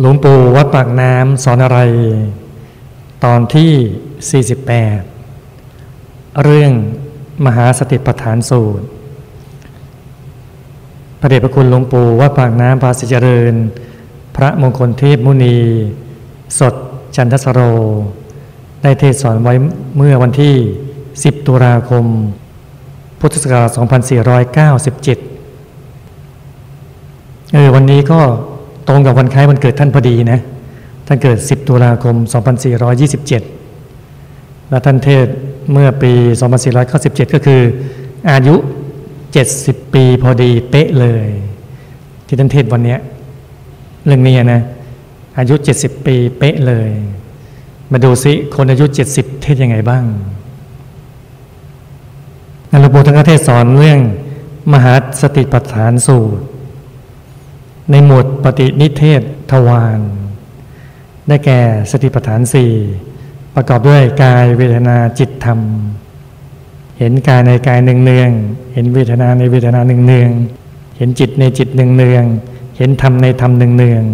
หลวงปู่วัดปากน้ำสอนอะไร ตอนที่ 48 เรื่องมหาสติปัฏฐานสูตร พระเดชพระคุณหลวงปู่วัดปากน้ำภาสิเจริญ พระมงคลเทพมุนี สดจันทสโร ได้เทศสอนไว้เมื่อวันที่ 10 ตุลาคม พุทธศักราช 2497 เออวันนี้ก็ ตรงกับวันคล้ายวันเกิดท่านพอดีนะท่านเกิด 10 ตุลาคม 2427 และท่านเทศเมื่อปี 2497 ก็คืออายุ 70 ปีพอดีเป๊ะเลย ที่ท่านเทศวันนี้เรื่องนี้นะอายุ 70 ปีเป๊ะเลย มาดูซิคนอายุ 70 เทศยังไงบ้างนันหลวงปู่ท่านก็เทศสอนเรื่องมหาสติปัฏฐานสูตร ในหมวดปฏินิเทศทวารได้แก่สติปัฏฐานสี่ประกอบด้วยกายเวทนาจิตธรรม เห็นกายในกายหนึ่งเนืองเห็นเวทนาในเวทนาหนึ่งเนืองเห็นจิตในจิตหนึ่งเนืองเห็นธรรมในธรรมหนึ่งเนือง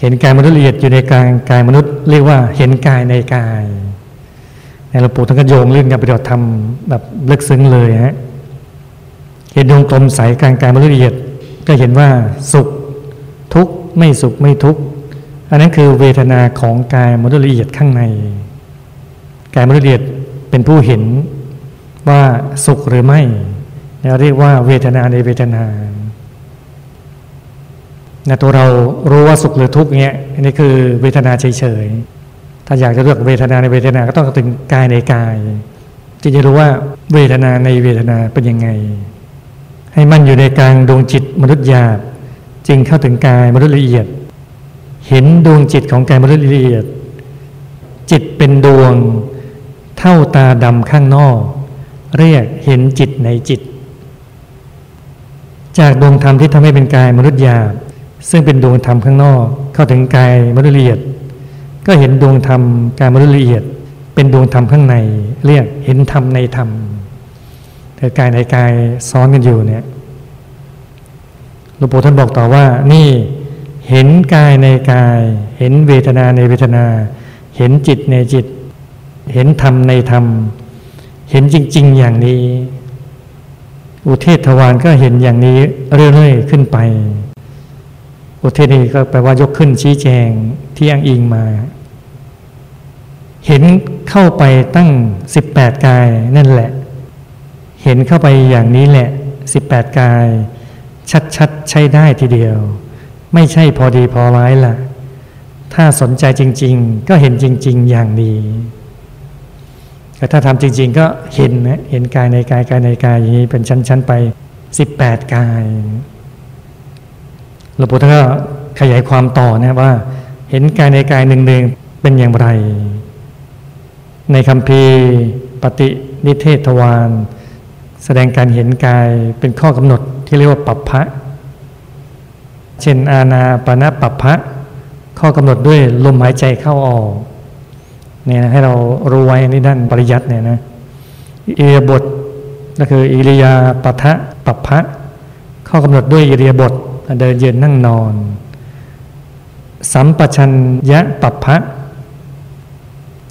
เห็นกายมนุษย์ละเอียดอยู่ในกายกายมนุษย์เรียกว่าเห็นกายในกายในหลวงปู่ท่านก็โยงเรื่องการปฏิบัติธรรมแบบลึกซึ้งเลยฮะ เห็นดวงกลมใสกลางกายมนุละเอียดก็เห็นว่าสุขทุกข์ไม่สุขไม่ทุกข์อันนั้นคือเวทนาของกายมนุละเอียดข้างใน กายมนุละเอียดเป็นผู้เห็นว่าสุขหรือไม่เราเรียกว่าเวทนาในเวทนานะตัวเรารู้ว่าสุขหรือทุกข์เนี้ยอันนี้คือเวทนาเฉยๆ ถ้าอยากจะเลือกเวทนาในเวทนาก็ต้องถึงกายในกายจึงจะรู้ว่าเวทนาในเวทนาเป็นยังไง ให้มันอยู่ในกลางดวงจิตมนุษย์หยาบจึงเข้าถึงกายมนุษย์ละเอียด เห็นดวงจิตของกายมนุษย์ละเอียด จิตเป็นดวงเท่าตาดำข้างนอก เรียกเห็นจิตในจิต จากดวงธรรมที่ทำให้เป็นกายมนุษย์หยาบซึ่งเป็นดวงธรรมข้างนอก เข้าถึงกายมนุษย์ละเอียด ก็เห็นดวงธรรมกายมนุษย์ละเอียด เป็นดวงธรรมข้างใน เรียกเห็นธรรมในธรรม แต่กายในกายซ้อนกันอยู่เนี่ยหลวงปู่ท่านบอกต่อว่า นี่เห็นกายในกาย เห็นเวทนาในเวทนา เห็นจิตในจิต เห็นธรรมในธรรม เห็นจริง ๆ อย่างนี้ อุเทศทวารก็เห็นอย่างนี้เรื่อยๆขึ้นไป อุเทศนี้ก็แปลว่ายกขึ้นชี้แจงที่อ้างอิงมา เห็นเข้าไปตั้งสิบแปดกายนั่นแหละ เห็นเข้าไปอย่างนี้แหละสิบแปดกาย ชัดๆ ใช้ได้ทีเดียว ไม่ใช่พอดีพอร้ายล่ะ ถ้าสนใจจริง ๆ ก็เห็นจริง ๆ อย่างนี้แต่ถ้าทำจริง ๆ ก็เห็นนะเห็นกายในกายกายในกายอย่างนี้เป็นชั้น ๆ ไปสิบแปดกายหลวงปู่ท่านก็ขยายความต่อนะว่า เห็นกายในกายหนึ่งๆเป็นอย่างไร ในคำพีปฏินิเทศทวาร แสดงการเห็นกายเป็นข้อกำหนดที่เรียกว่าปัปพะ เช่นอาณาปณะปัปพะ ข้อกำหนดด้วยลมหายใจเข้าออกเนี่ยให้เรารู้ไว้ในด้านปริยัติเนี่ยนะอิริยาบทก็คืออิริยาปทะปัปพะ ข้อกำหนดด้วยอิริยาบทเดินยืนนั่งนอน สัมปชัญญะปัปพะ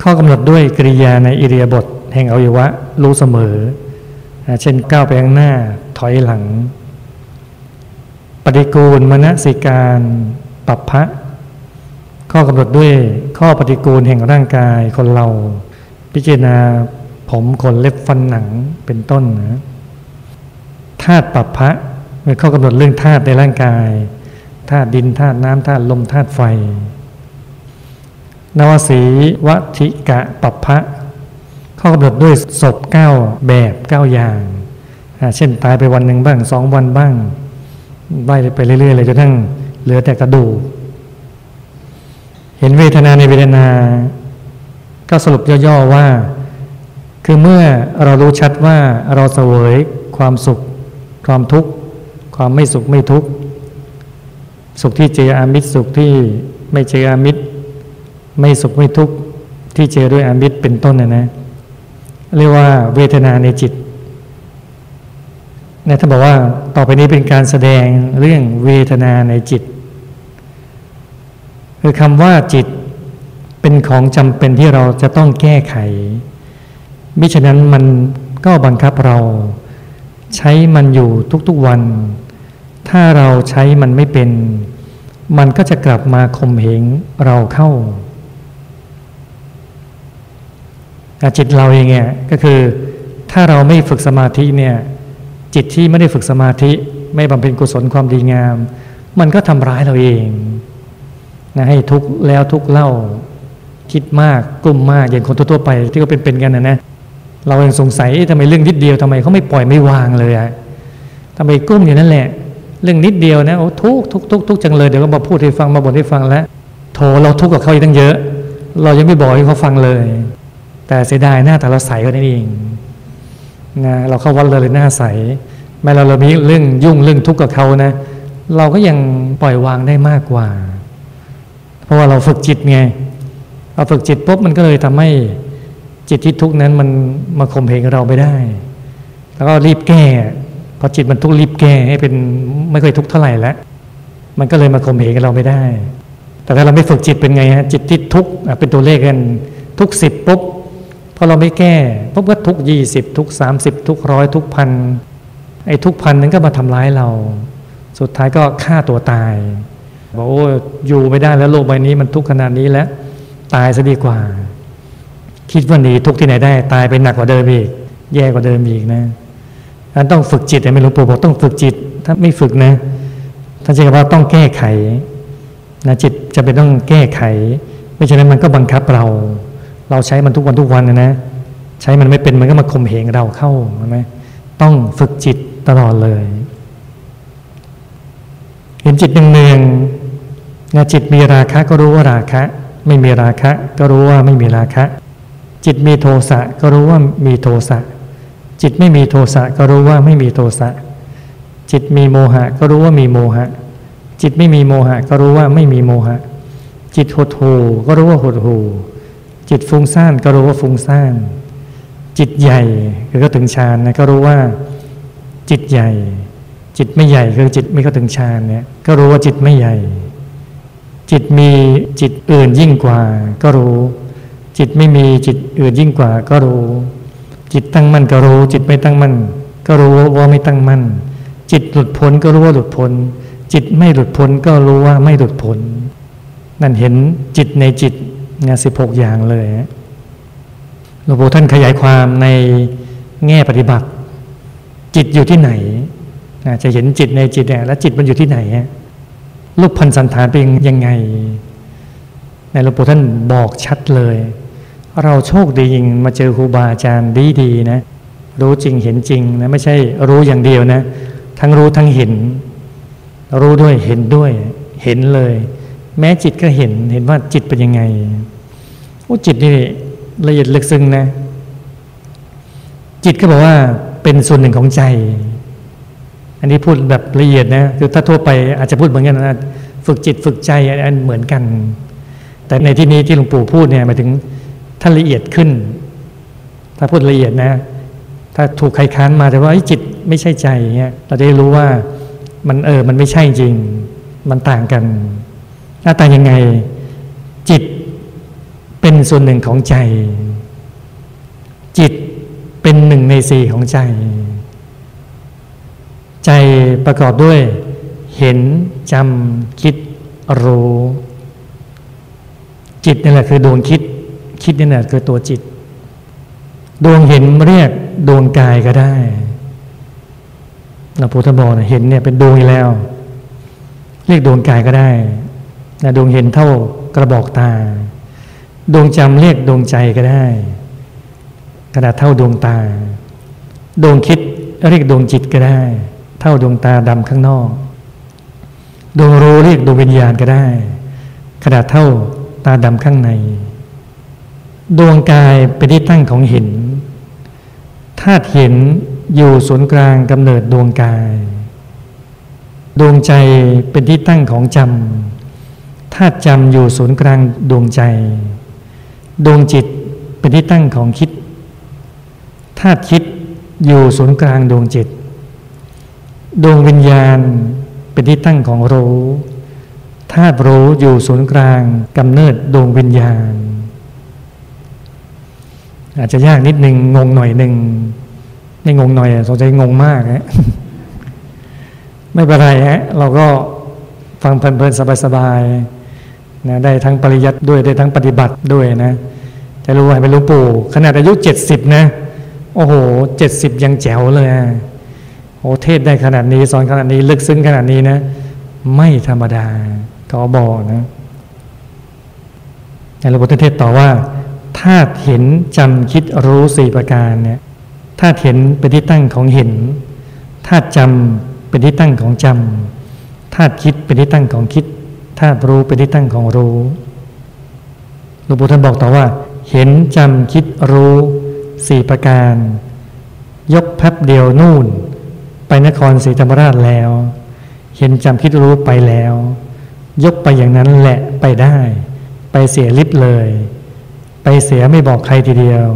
ข้อกำหนดด้วยกริยาในอิริยาบทแห่งอวัยวะรู้เสมอ เช่นก้าวไปข้างหน้าถอยหลัง ปฏิกูลมณสิการปัปพระข้อกำหนดด้วยข้อปฏิกูลแห่งร่างกายคนเรา พิจารณาผมขนเล็บฟันหนังเป็นต้นนะธาตุปัปพะเป็นข้อกำหนดเรื่องธาตุในร่างกายธาตุดินธาตุน้ำธาตุลมธาตุไฟ นวสีวัติกะปัปพระ ข้อกำหนดด้วยศพเก้าแบบเก้าอย่างเช่นตายไปวันหนึ่งบ้างสองวันบ้างไล่ไปเรื่อยๆเลยจนทั้งเหลือแต่กระดูกเห็นเวทนาในเวทนา ก็สรุปย่อๆว่า คือเมื่อเรารู้ชัดว่าเราเสวย ความสุข ความทุกข์ ความไม่สุขไม่ทุกข์ สุขที่เจออามิตรสุขที่ไม่เจออามิตร ไม่สุขไม่ทุกข์ ที่เจอด้วยอามิตรเป็นต้นนะนะ เรียกว่าเวทนาในจิตนี่ยท่านบอกว่าต่อไปนี้เป็นการแสดงเรื่องเวทนาในจิต คือคำว่าจิตเป็นของจำเป็นที่เราจะต้องแก้ไข มิฉะนั้นมันก็บังคับเรา ใช้มันอยู่ทุกๆวัน ถ้าเราใช้มันไม่เป็น มันก็จะกลับมาข่มเหงเราเข้า จิตเราเองเนี่ยก็คือถ้าเราไม่ฝึกสมาธิเนี่ยจิตที่ไม่ได้ฝึกสมาธิ ไม่บำเพ็ญกุศลความดีงาม มันก็ทำร้ายเราเองนะให้ทุกข์แล้วทุกข์เล่าคิดมากกลุ่มมากอย่างคนทั่วไปที่เขาเป็นๆกันนะนะเราเองสงสัยทำไมเรื่องนิดเดียวทำไมเขาไม่ปล่อยไม่วางเลยอะทำไมกุ้มอย่างนั้นแหละ เรื่องนิดเดียวนะโอ้ทุกทุกทุกทุกจังเลยเดี๋ยวก็มาพูดให้ฟังมาบ่นให้ฟังแล้วโถเราทุกข์กับเขาอีกตั้งเยอะ เรายังไม่บอกให้เขาฟังเลย แต่เสียดายหน้าแต่เราใสก็นั่นเองนะเราเข้าวัดเลยหน้าใสแม้เราเรามีเรื่องยุ่งเรื่องทุกข์กับเขานะ เราก็ยังปล่อยวางได้มากกว่า เพราะว่าเราฝึกจิตไงเราฝึกจิตปุ๊บมันก็เลยทำให้จิตที่ทุกข์นั้นมันมาข่มเหงเราไม่ได้ แล้วก็รีบแก้พอจิตมันทุกข์รีบแก้ให้เป็นไม่ค่อยทุกข์เท่าไหร่แล้วมันก็เลยมาข่มเหงเราไม่ได้ แต่ถ้าเราไม่ฝึกจิตเป็นไงฮะจิตที่ทุกข์เป็นตัวเลขกันทุกสิบปุ๊บ พอเราไม่แก้ปุ๊บก็ทุกยี่สิบทุกสามสิบทุกร้อยทุกพันไอ้ทุกพันนั้นก็มาทำร้ายเรา สุดท้ายก็ฆ่าตัวตายบอกโอ้อยู่ไม่ได้แล้วโลกใบนี้มันทุกขนาดนี้แล้วตายซะดีกว่า คิดว่าหนีทุกที่ไหนได้ ตายไปหนักกว่าเดิมอีก แย่กว่าเดิมอีกนะท่านต้องฝึกจิตไม่หลวงปู่บอกต้องฝึกจิต ถ้าไม่ฝึกนะท่านจะบอกว่าต้องแก้ไขนะจิตจะเป็นต้องแก้ไข ไม่ใช่นั้นมันก็บังคับเรา เราใช้มันทุกวันทุกวันนะนะ ใช้มันไม่เป็นมันก็มาข่มเหงเราเข้าใช่ไหมต้องฝึกจิตตลอดเลย เห็นจิตเนืองๆนะจิตมีราคะก็รู้ว่าราคะ ไม่มีราคะ ก็รู้ว่าไม่มีราคะ จิตมีโทสะก็รู้ว่ามีโทสะจิตไม่มีโทสะก็รู้ว่าไม่มีโทสะจิตมีโมหะ ก็รู้ว่ามีโมหะ จิตไม่มีโมหะ ก็รู้ว่าไม่มีโมหะ จิตหดหูก็รู้ว่าหดหู จิตฟุ้งซ่านก็รู้ว่าฟุ้งซ่าน จิตใหญ่คือก็ถึงฌานนะก็รู้ว่าจิตใหญ่ จิตไม่ใหญ่คือจิตไม่เข้าถึงฌานเนี่ยก็รู้ว่าจิตไม่ใหญ่ จิตมีจิตอื่นยิ่งกว่า ก็รู้ จิตไม่มีจิตอื่นยิ่งกว่า ก็รู้ จิตตั้งมั่นก็รู้ จิตไม่ตั้งมั่น ก็รู้ว่าไม่ตั้งมั่น จิตหลุดพ้นก็รู้ว่าหลุดพ้น จิตไม่หลุดพ้นก็รู้ว่าไม่หลุดพ้นนั่นเห็นจิตในจิต งานสิบหกอย่างเลยหลวงปู่ท่านขยายความในแง่ปฏิบัติ จิตอยู่ที่ไหนจะเห็นจิตในจิตเนี่ยแล้วจิตมันอยู่ที่ไหนรูปพันสันฐานเป็นยังไง ในหลวงปู่ท่านบอกชัดเลย เราโชคดีจริงมาเจอครูบาอาจารย์ดีๆนะ รู้จริงเห็นจริงนะไม่ใช่รู้อย่างเดียวนะ ทั้งรู้ทั้งเห็น รู้ด้วยเห็นด้วย เห็นเลย แม้จิตก็เห็นเห็นว่าจิตเป็นยังไงโอ้จิตนี่ละเอียดลึกซึ้งนะ จิตก็บอกว่าเป็นส่วนหนึ่งของใจ อันนี้พูดแบบละเอียดนะคือถ้าทั่วไปอาจจะพูดเหมือนกันนะฝึกจิตฝึกใจอันเหมือนกัน แต่ในที่นี้ที่หลวงปู่พูดเนี่ยหมายถึงท่านละเอียดขึ้น ถ้าพูดละเอียดนะ ถ้าถูกใครค้านมาแต่ว่าจิตไม่ใช่ใจเนี่ยเราจะได้รู้ว่ามันเออมันไม่ใช่จริง มันต่างกัน หน้าตายังไง จิตเป็นส่วนหนึ่งของใจ จิตเป็นหนึ่งในสี่ของใจ ใจประกอบด้วย เห็นจำคิดรู้ จิตนี่แหละคือดวงคิด คิดนี่แหละคือตัวจิต ดวงเห็นเรียกดวงกายก็ได้เราพุทธบอกเห็นเนี่ยเป็นดวงแล้ว เรียกดวงกายก็ได้ นะดวงเห็นเท่ากระบอกตา ดวงจำเรียกดวงใจก็ได้ขนาดเท่าดวงตา ดวงคิดเรียกดวงจิตก็ได้ เท่าดวงตาดำข้างนอก ดวงรู้เรียกดวงวิญญาณก็ได้ขนาดเท่าตาดำข้างใน ดวงกายเป็นที่ตั้งของเห็นธาตุเห็นอยู่ศูนย์กลางกำเนิดดวงกาย ดวงใจเป็นที่ตั้งของจำ ธาตุจำอยู่ศูนย์กลางดวงใจ ดวงจิตเป็นที่ตั้งของคิดธาตุคิดอยู่ศูนย์กลางดวงจิต ดวงวิญญาณเป็นที่ตั้งของรู้ธาตุรู้อยู่ศูนย์กลางกำเนิดดวงวิญญาณ อาจจะยากนิดหนึ่งงงหน่อยหนึ่งไม่งงหน่อยสงสัยงงมากฮะไม่เป็นไรฮะเราก็ฟังเพลินๆสบายๆ นะได้ทั้งปริยัติด้วยได้ทั้งปฏิบัติด้วยนะจะรู้ว่าเป็นหลวงปู่ขนาดอายุเจ็ดสิบนะโอ้โหเจ็ดสิบยังแจ๋วเลยโอ้เทศได้ขนาดนี้สอนขนาดนี้ลึกซึ้งขนาดนี้นะ ไม่ธรรมดาก็บอกนะในหลวงปู่เทศต่อว่าธาตุเห็นจำคิดรู้สี่ประการเนี่ยธาตุเห็นเป็นที่ตั้งของเห็นธาตุจำเป็นที่ตั้งของจำธาตุคิดเป็นที่ตั้งของคิด ธาตุรู้เป็นที่ตั้งของรู้หลวงปู่ท่านบอกต่อว่า เห็นจำคิดรู้สี่ประการ ยกแป๊บเดียวนู่น ไปนครศรีธรรมราชแล้ว เห็นจำคิดรู้ไปแล้ว ยกไปอย่างนั้นแหละไปได้ ไปเสียลิบเลย ไปเสียไม่บอกใครทีเดียว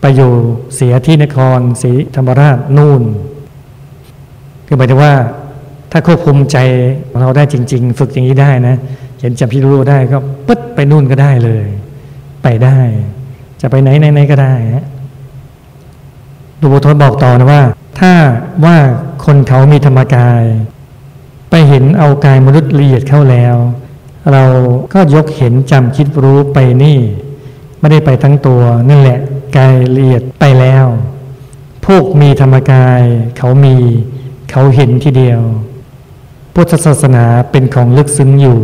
ไปอยู่เสียที่นครศรีธรรมราชนู่น คือหมายถึงว่า ถ้าควบคุมใจเราได้จริง ๆ ฝึกอย่างนี้ได้นะ เห็นจำคิรู้ได้ก็ปึ๊ดไปนู่นก็ได้เลย ไปได้ จะไปไหนไหนก็ได้ฮะดูบุตรบอกต่อนะว่า ถ้าว่าคนเขามีธรรมกาย ไปเห็นเอากายมนุษย์ละเอียดเข้าแล้ว เราก็ยกเห็นจำคิดรู้ไปนี่ ไม่ได้ไปทั้งตัวนั่นแหละกายละเอียดไปแล้ว พวกมีธรรมกาย เขามี เขาเห็นทีเดียว พุทธศาสนาเป็นของลึกซึ้งอยู่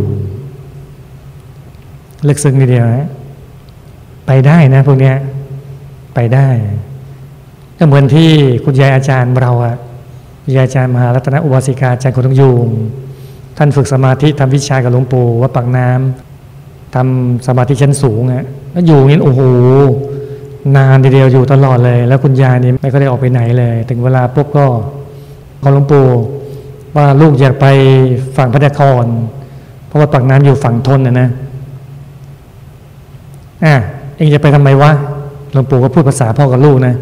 ลึกซึ้งทีเดียวนะไปได้นะพวกเนี้ยไปได้ ก็เหมือนที่คุณยายอาจารย์เราอะยายอาจารย์มหารัตนอุบาสิกาอาจารย์คนต้องยูงท่านฝึกสมาธิทำวิชากับหลวงปู่วัดปากน้ำทำสมาธิชั้นสูงอะแล้วอยู่นี่โอ้โหนานทีเดียวอยู่ตลอดเลย แล้วคุณยายนี่ไม่ก็ได้ออกไปไหนเลย ถึงเวลาปุ๊บก็ขอหลวงปู่ ว่าลูกอยากไปฝั่งพระนคร เพราะว่าปากน้ำอยู่ฝั่งทนนะนะอะเองจะไปทำไมวะหลวงปู่ก็พูดภาษาพ่อกับลูกนะ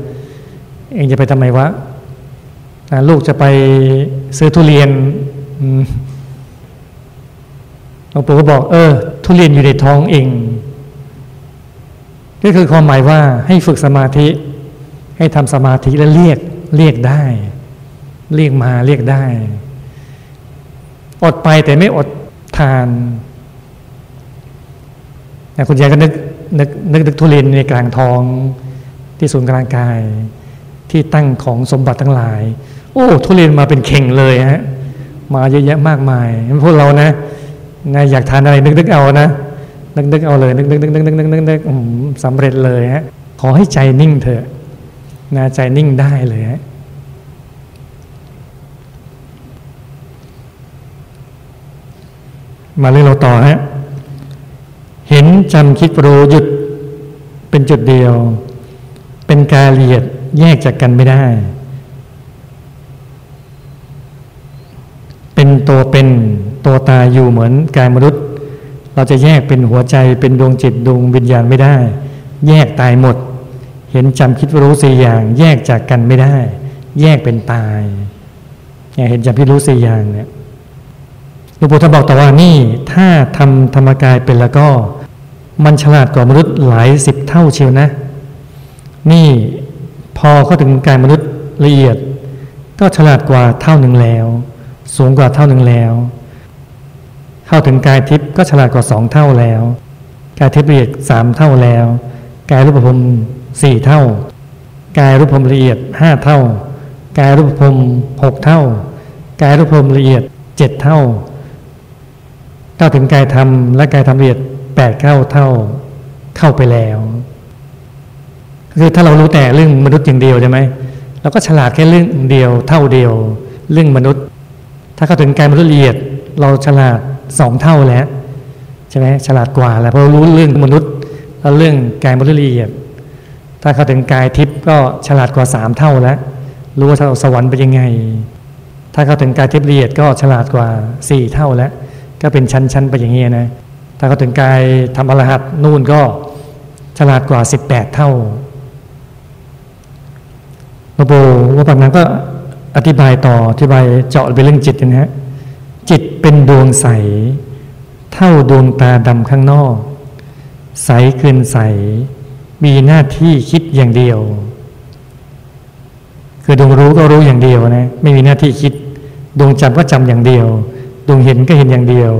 เองจะไปทำไมวะลูกจะไปซื้อทุเรียนหลวงปู่ก็บอก เออ ทุเรียนอยู่ในท้องเองก็คือความหมายว่าให้ฝึกสมาธิ ให้ทำสมาธิแล้วเรียกเรียกได้ เรียกมาเรียกได้ อดไปแต่ไม่อดทานนะคุณยายก็นึกนึกนึกนึกทุเรียนในกลางท้องที่ศูนย์กลางกาย ที่ตั้งของสมบัติทั้งหลาย โอ้ ทุเรียนมาเป็นเข่งเลยฮะมาเยอะแยะมากมายพวกเรานะนะอยากทานอะไรนึกนึกเอานะนึกนึกเอาเลยนึกนึกนึกนึกนึกนึกนึกนึกสำเร็จเลยฮะขอให้ใจนิ่งเถอะนะใจนิ่งได้เลยฮะ มาเรื่องเราต่อฮะเห็นจำคิดรู้หยุดเป็นจุดเดียว เป็นกายละเอียดแยกจากกันไม่ได้ เป็นตัวเป็นตัวตายอยู่เหมือนกายมนุษย์ เราจะแยกเป็นหัวใจเป็นดวงจิตดวงวิญญาณไม่ได้ แยกตายหมด เห็นจำคิดรู้สี่อย่าง แยกจากกันไม่ได้ แยกเป็นตายเห็นจำคิดรู้สี่อย่างเนี่ย หลวงปู่ท่านบอกต่อว่านี่ถ้าทำธรรมกายเป็นแล้วก็ มันฉลาดกว่ามนุษย์หลายสิบเท่าเชียวนะ นี่พอเข้าถึงกายมนุษย์ละเอียด ก็ฉลาดกว่าเท่าหนึ่งแล้ว สูงกว่าเท่าหนึ่งแล้ว เข้าถึงกายทิพย์ก็ฉลาดกว่าสองเท่าแล้ว กายทิพย์ละเอียดสามเท่าแล้ว กายรูปภพสี่เท่า กายรูปภพละเอียดห้าเท่า กายรูปภพหกเท่า กายรูปภพละเอียดเจ็ดเท่า เข้าถึงกายธรรมและกายธรรมละเอียดแปดเก้าเท่าเข้าไปแล้วคือถ้าเรารู้แต่เรื่องมนุษย์อย่างเดียวใช่ไหมเราก็ฉลาดแค่เรื่องเดียวเท่าเดียว เรื่องมนุษย์ ถ้าเข้าถึงกายมนุษย์ละเอียด เราฉลาดสองเท่าแล้วใช่ไหมฉลาดกว่าแล้วเพราะรู้เรื่องมนุษย์แล้วเรื่องกายมนุษย์ละเอียด ถ้าเข้าถึงกายทิพย์ก็ฉลาดกว่าสามเท่าแล้ว รู้ว่าสวรรค์เป็นยังไง ถ้าเข้าถึงกายทิพย์ละเอียดก็ฉลาดกว่าสี่เท่าแล้ว ก็เป็นชั้นๆไปอย่างเงี้นะ ถ้าเขาถึงกายทำอรหัตนู่นก็ฉลาดกว่าสิบแปดเท่าหลวงปู่ว่าปากนั้นก็อธิบายต่ออธิบายเจาะไปเรื่องจิตนะฮะจิตเป็นดวงใส เท่าดวงตาดำข้างนอก ใสเกินใส มีหน้าที่คิดอย่างเดียว คือดวงรู้ก็รู้อย่างเดียวนะ ไม่มีหน้าที่คิด ดวงจำก็จำอย่างเดียว ดวงเห็นก็เห็นอย่างเดียว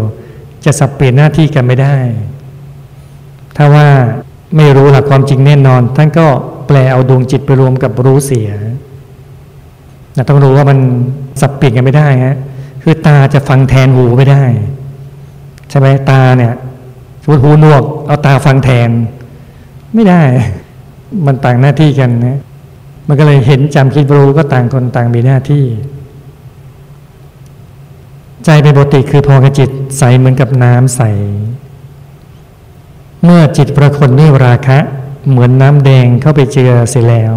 จะสับเปลี่ยนหน้าที่กันไม่ได้ ถ้าว่าไม่รู้หลักความจริงแน่นอน ท่านก็แปลเอาดวงจิตไปรวมกับรู้เสียนะต้องรู้ว่ามันสับเปลี่ยนกันไม่ได้ฮะคือตาจะฟังแทนหูไม่ได้ ใช่ไหมตาเนี่ยสมมติหูหนวก เอาตาฟังแทน ไม่ได้ มันต่างหน้าที่กันนะมันก็เลยเห็นจำคิดรู้ก็ต่างคนต่างมีหน้าที่ ใจเป็นปกติคือพอกระจิตใสเหมือนกับน้ำใส เมื่อจิตประคนด้วยราคะ เหมือนน้ำแดงเข้าไปเจือเสร็จแล้ว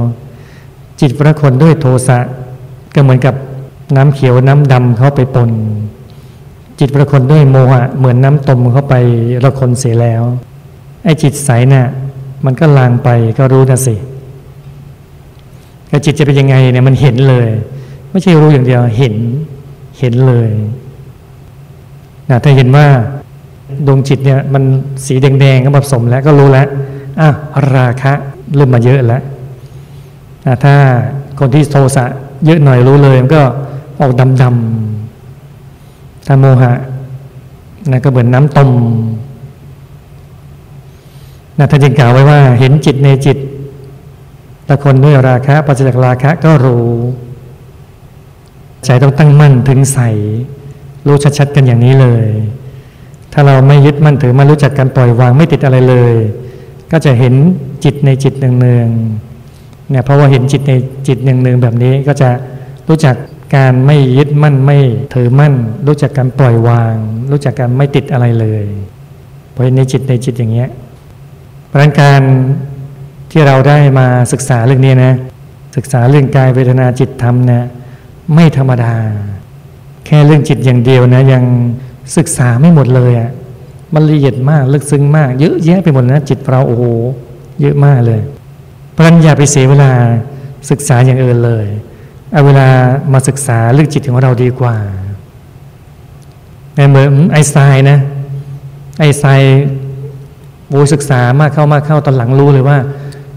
จิตประคนด้วยโทสะก็เหมือนกับน้ำเขียวน้ำดำเข้าไปปน จิตประคนด้วยโมหะ เหมือนน้ำตมเข้าไประคนเสียแล้ว ไอ้จิตใสนะ่ะมันก็ลางไปก็รู้นะสิแต่จิตจะเป็นยังไงเนี่ยมันเห็นเลย ไม่ใช่รู้อย่างเดียวเห็นเห็นเลย นะถ้าเห็นว่าดวงจิตเนี่ยมันสีแดงๆก็ผสมแล้วก็รู้แล้วอะราคะเริ่มมาเยอะแล้วถ้าคนที่โทสะเยอะหน่อยรู้เลยมันก็ออกดำดำถ้าโมหะนะก็เหมือนน้ำต้มนะท่านจึงกล่าวไว้ว่า เห็นจิตในจิตแต่คนด้วยราคะปัจจักราคะก็รู้ใจต้องตั้งมั่นถึงใส รู้ชัดๆกันอย่างนี้เลย ถ้าเราไม่ยึดมั่นถือมารู้จักการปล่อยวางไม่ติดอะไรเลย ก็จะเห็นจิตในจิตเนืองๆเนี่ยเพราะว่าเห็นจิตในจิตเนืองๆแบบนี้ก็จะรู้จักการไม่ยึดมั่นไม่ถือมั่น รู้จักการปล่อยวาง รู้จักการไม่ติดอะไรเลยเพราะในจิตในจิตอย่างเงี้ยเพราะการที่เราได้มาศึกษาเรื่องนี้นะศึกษาเรื่องกายเวทนาจิตธรรมเนะไม่ธรรมดา แค่เรื่องจิตอย่างเดียวนะ ยังศึกษาไม่หมดเลยอะ่ะมันละเอียดมากลึกซึ้งมาก เยอะแยะไปหมดนะจิตเราโอ้โหเยอะมากเลยเพราะนั้นอย่าไปเสียเวลาศึกษาอย่างอื่นเลยเอาเวลามาศึกษาเรื่องจิตของเราดีกว่าเหมือนไอสไตน์นะ ไอสไตน์โูศึกษามากเข้ามากเข้าตอนหลังรู้เลยว่า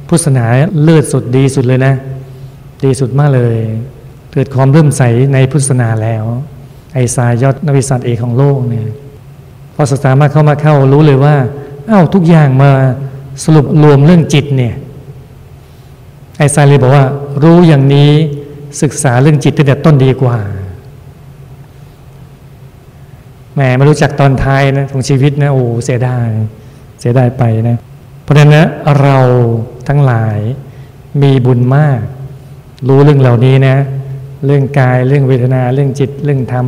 พุทธศาสนาเลิศสุดดีสุดเลยนะ ดีสุดมากเลย เกิดความเริ่มใสในพุทธศาสนาแล้ว ไอสายยอดนวิสัตเอกของโลกเนี่ยพอศึกษามากเข้ามาเข้ารู้เลยว่าอ้าวทุกอย่างมาสรุปรวมเรื่องจิตเนี่ยไอซายเลยบอกว่า รู้อย่างนี้ศึกษาเรื่องจิตตั้งแต่ต้นดีกว่าแหมไม่รู้จักตอนท้ายนะของชีวิตนะโอ้เสียดายเสียดายไปนะเพราะฉะนั้นนะเราทั้งหลายมีบุญมาก รู้เรื่องเหล่านี้นะ เรื่องกายเรื่องเวทนาเรื่องจิตเรื่องธรรม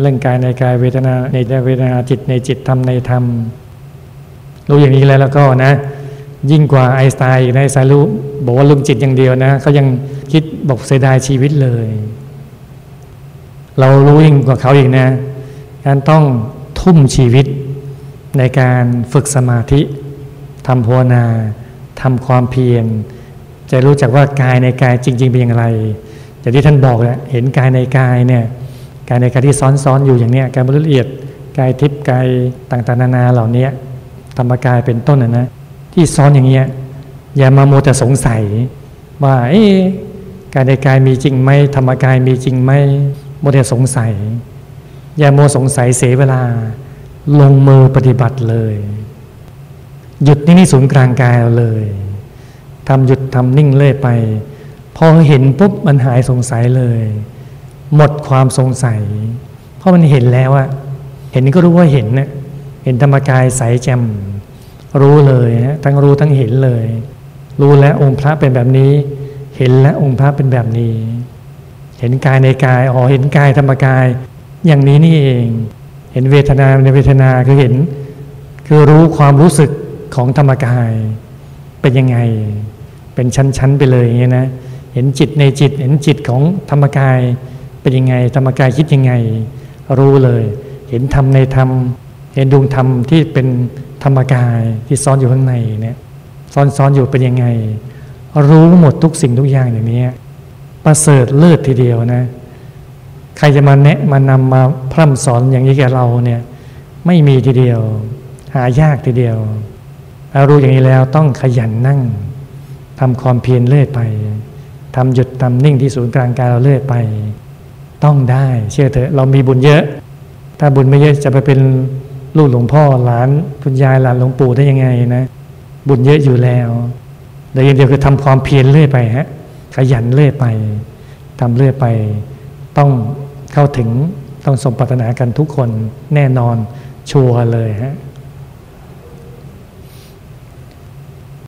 เรื่องกายในกายเวทนาในเวทนาจิตในจิตธรรมในธรรมรู้อย่างนี้แล้วแล้วก็นะ ยิ่งกว่าไอสไตน์ในสายรู้บอกว่าลุงจิตอย่างเดียวนะเขายังคิดบอกเสียดายชีวิตเลย เรารู้ยิ่งกว่าเขาอีกนะการต้องทุ่มชีวิตในการฝึกสมาธิทำภาวนาทำความเพียรจะรู้จักว่ากายในกายจริง ๆ เป็นอย่างไร อย่างที่ท่านบอกแหละเห็นกายในกายเนี่ยกายในกายที่ซ้อนๆอยู่อย่างเนี้ยการบรรลุละเอียดกายทิพย์กายต่างๆนานาเหล่านี้ธรรมกายเป็นต้นนะนะที่ซ้อนอย่างเงี้ยอย่ามาโมแต่สงสัย ว่าเอ๊กายในกายมีจริงไหมธรรมกายมีจริงไหมโมแต่สงสัย อย่าโมสงสัยเสียเวลา ลงมือปฏิบัติเลย หยุดนิ่งที่ศูนย์กลางกายเราเลยทำหยุดทำนิ่งเลื่อยไป อเห็นปุ๊บมันหายสงสัยเลย หมดความสงสัย เพราะมันเห็นแล้วอะเห็นก็รู้ว่าเห็นนะเห็นธรรมกายใสแจ่มรู้เลยนะทั้งรู้ทั้งเห็นเลย รู้แล้วองค์พระเป็นแบบนี้ เห็นแล้วองค์พระเป็นแบบนี้ เห็นกายในกายอ๋อเห็นกายธรรมกาย อย่างนี้นี่เอง เห็นเวทนาในเวทนาคือเห็น คือรู้ความรู้สึกของธรรมกาย เป็นยังไง เป็นชั้นๆไปเลยอย่างนี้นะ เห็นจิตในจิต เห็นจิตของธรรมกายเป็นยังไง ธรรมกายคิดยังไง รู้เลย เห็นธรรมในธรรม เห็นดวงธรรมที่เป็นธรรมกายที่ซ้อนอยู่ข้างในเนี่ยซ้อนซ้อนอยู่เป็นยังไง รู้หมดทุกสิ่งทุกอย่างอย่างนี้ประเสริฐเลิศทีเดียวนะ ใครจะมาแนะมานำมาพร่ำสอนอย่างนี้แกเราเนี่ยไม่มีทีเดียว หายากทีเดียวรารู้อย่างนี้แล้วต้องขยันนั่งทำความเพียรเลื่อยไป ทำหยุดทำนิ่งที่ศูนย์กลางกายเราเลื่อยไป ต้องได้เชื่อเถอะเรามีบุญเยอะ ถ้าบุญไม่เยอะจะไปเป็นลูกหลวงพ่อหลานคุณยายหลานหลวงปู่ได้ยังไงนะ บุญเยอะอยู่แล้วแต่อย่างเดียวคือทำความเพียรเรื่อยไปฮะขยันเรื่อยไปทำเรื่อยไป ต้องเข้าถึงต้องสมปรารถนากันทุกคนแน่นอนชัวร์เลยฮะ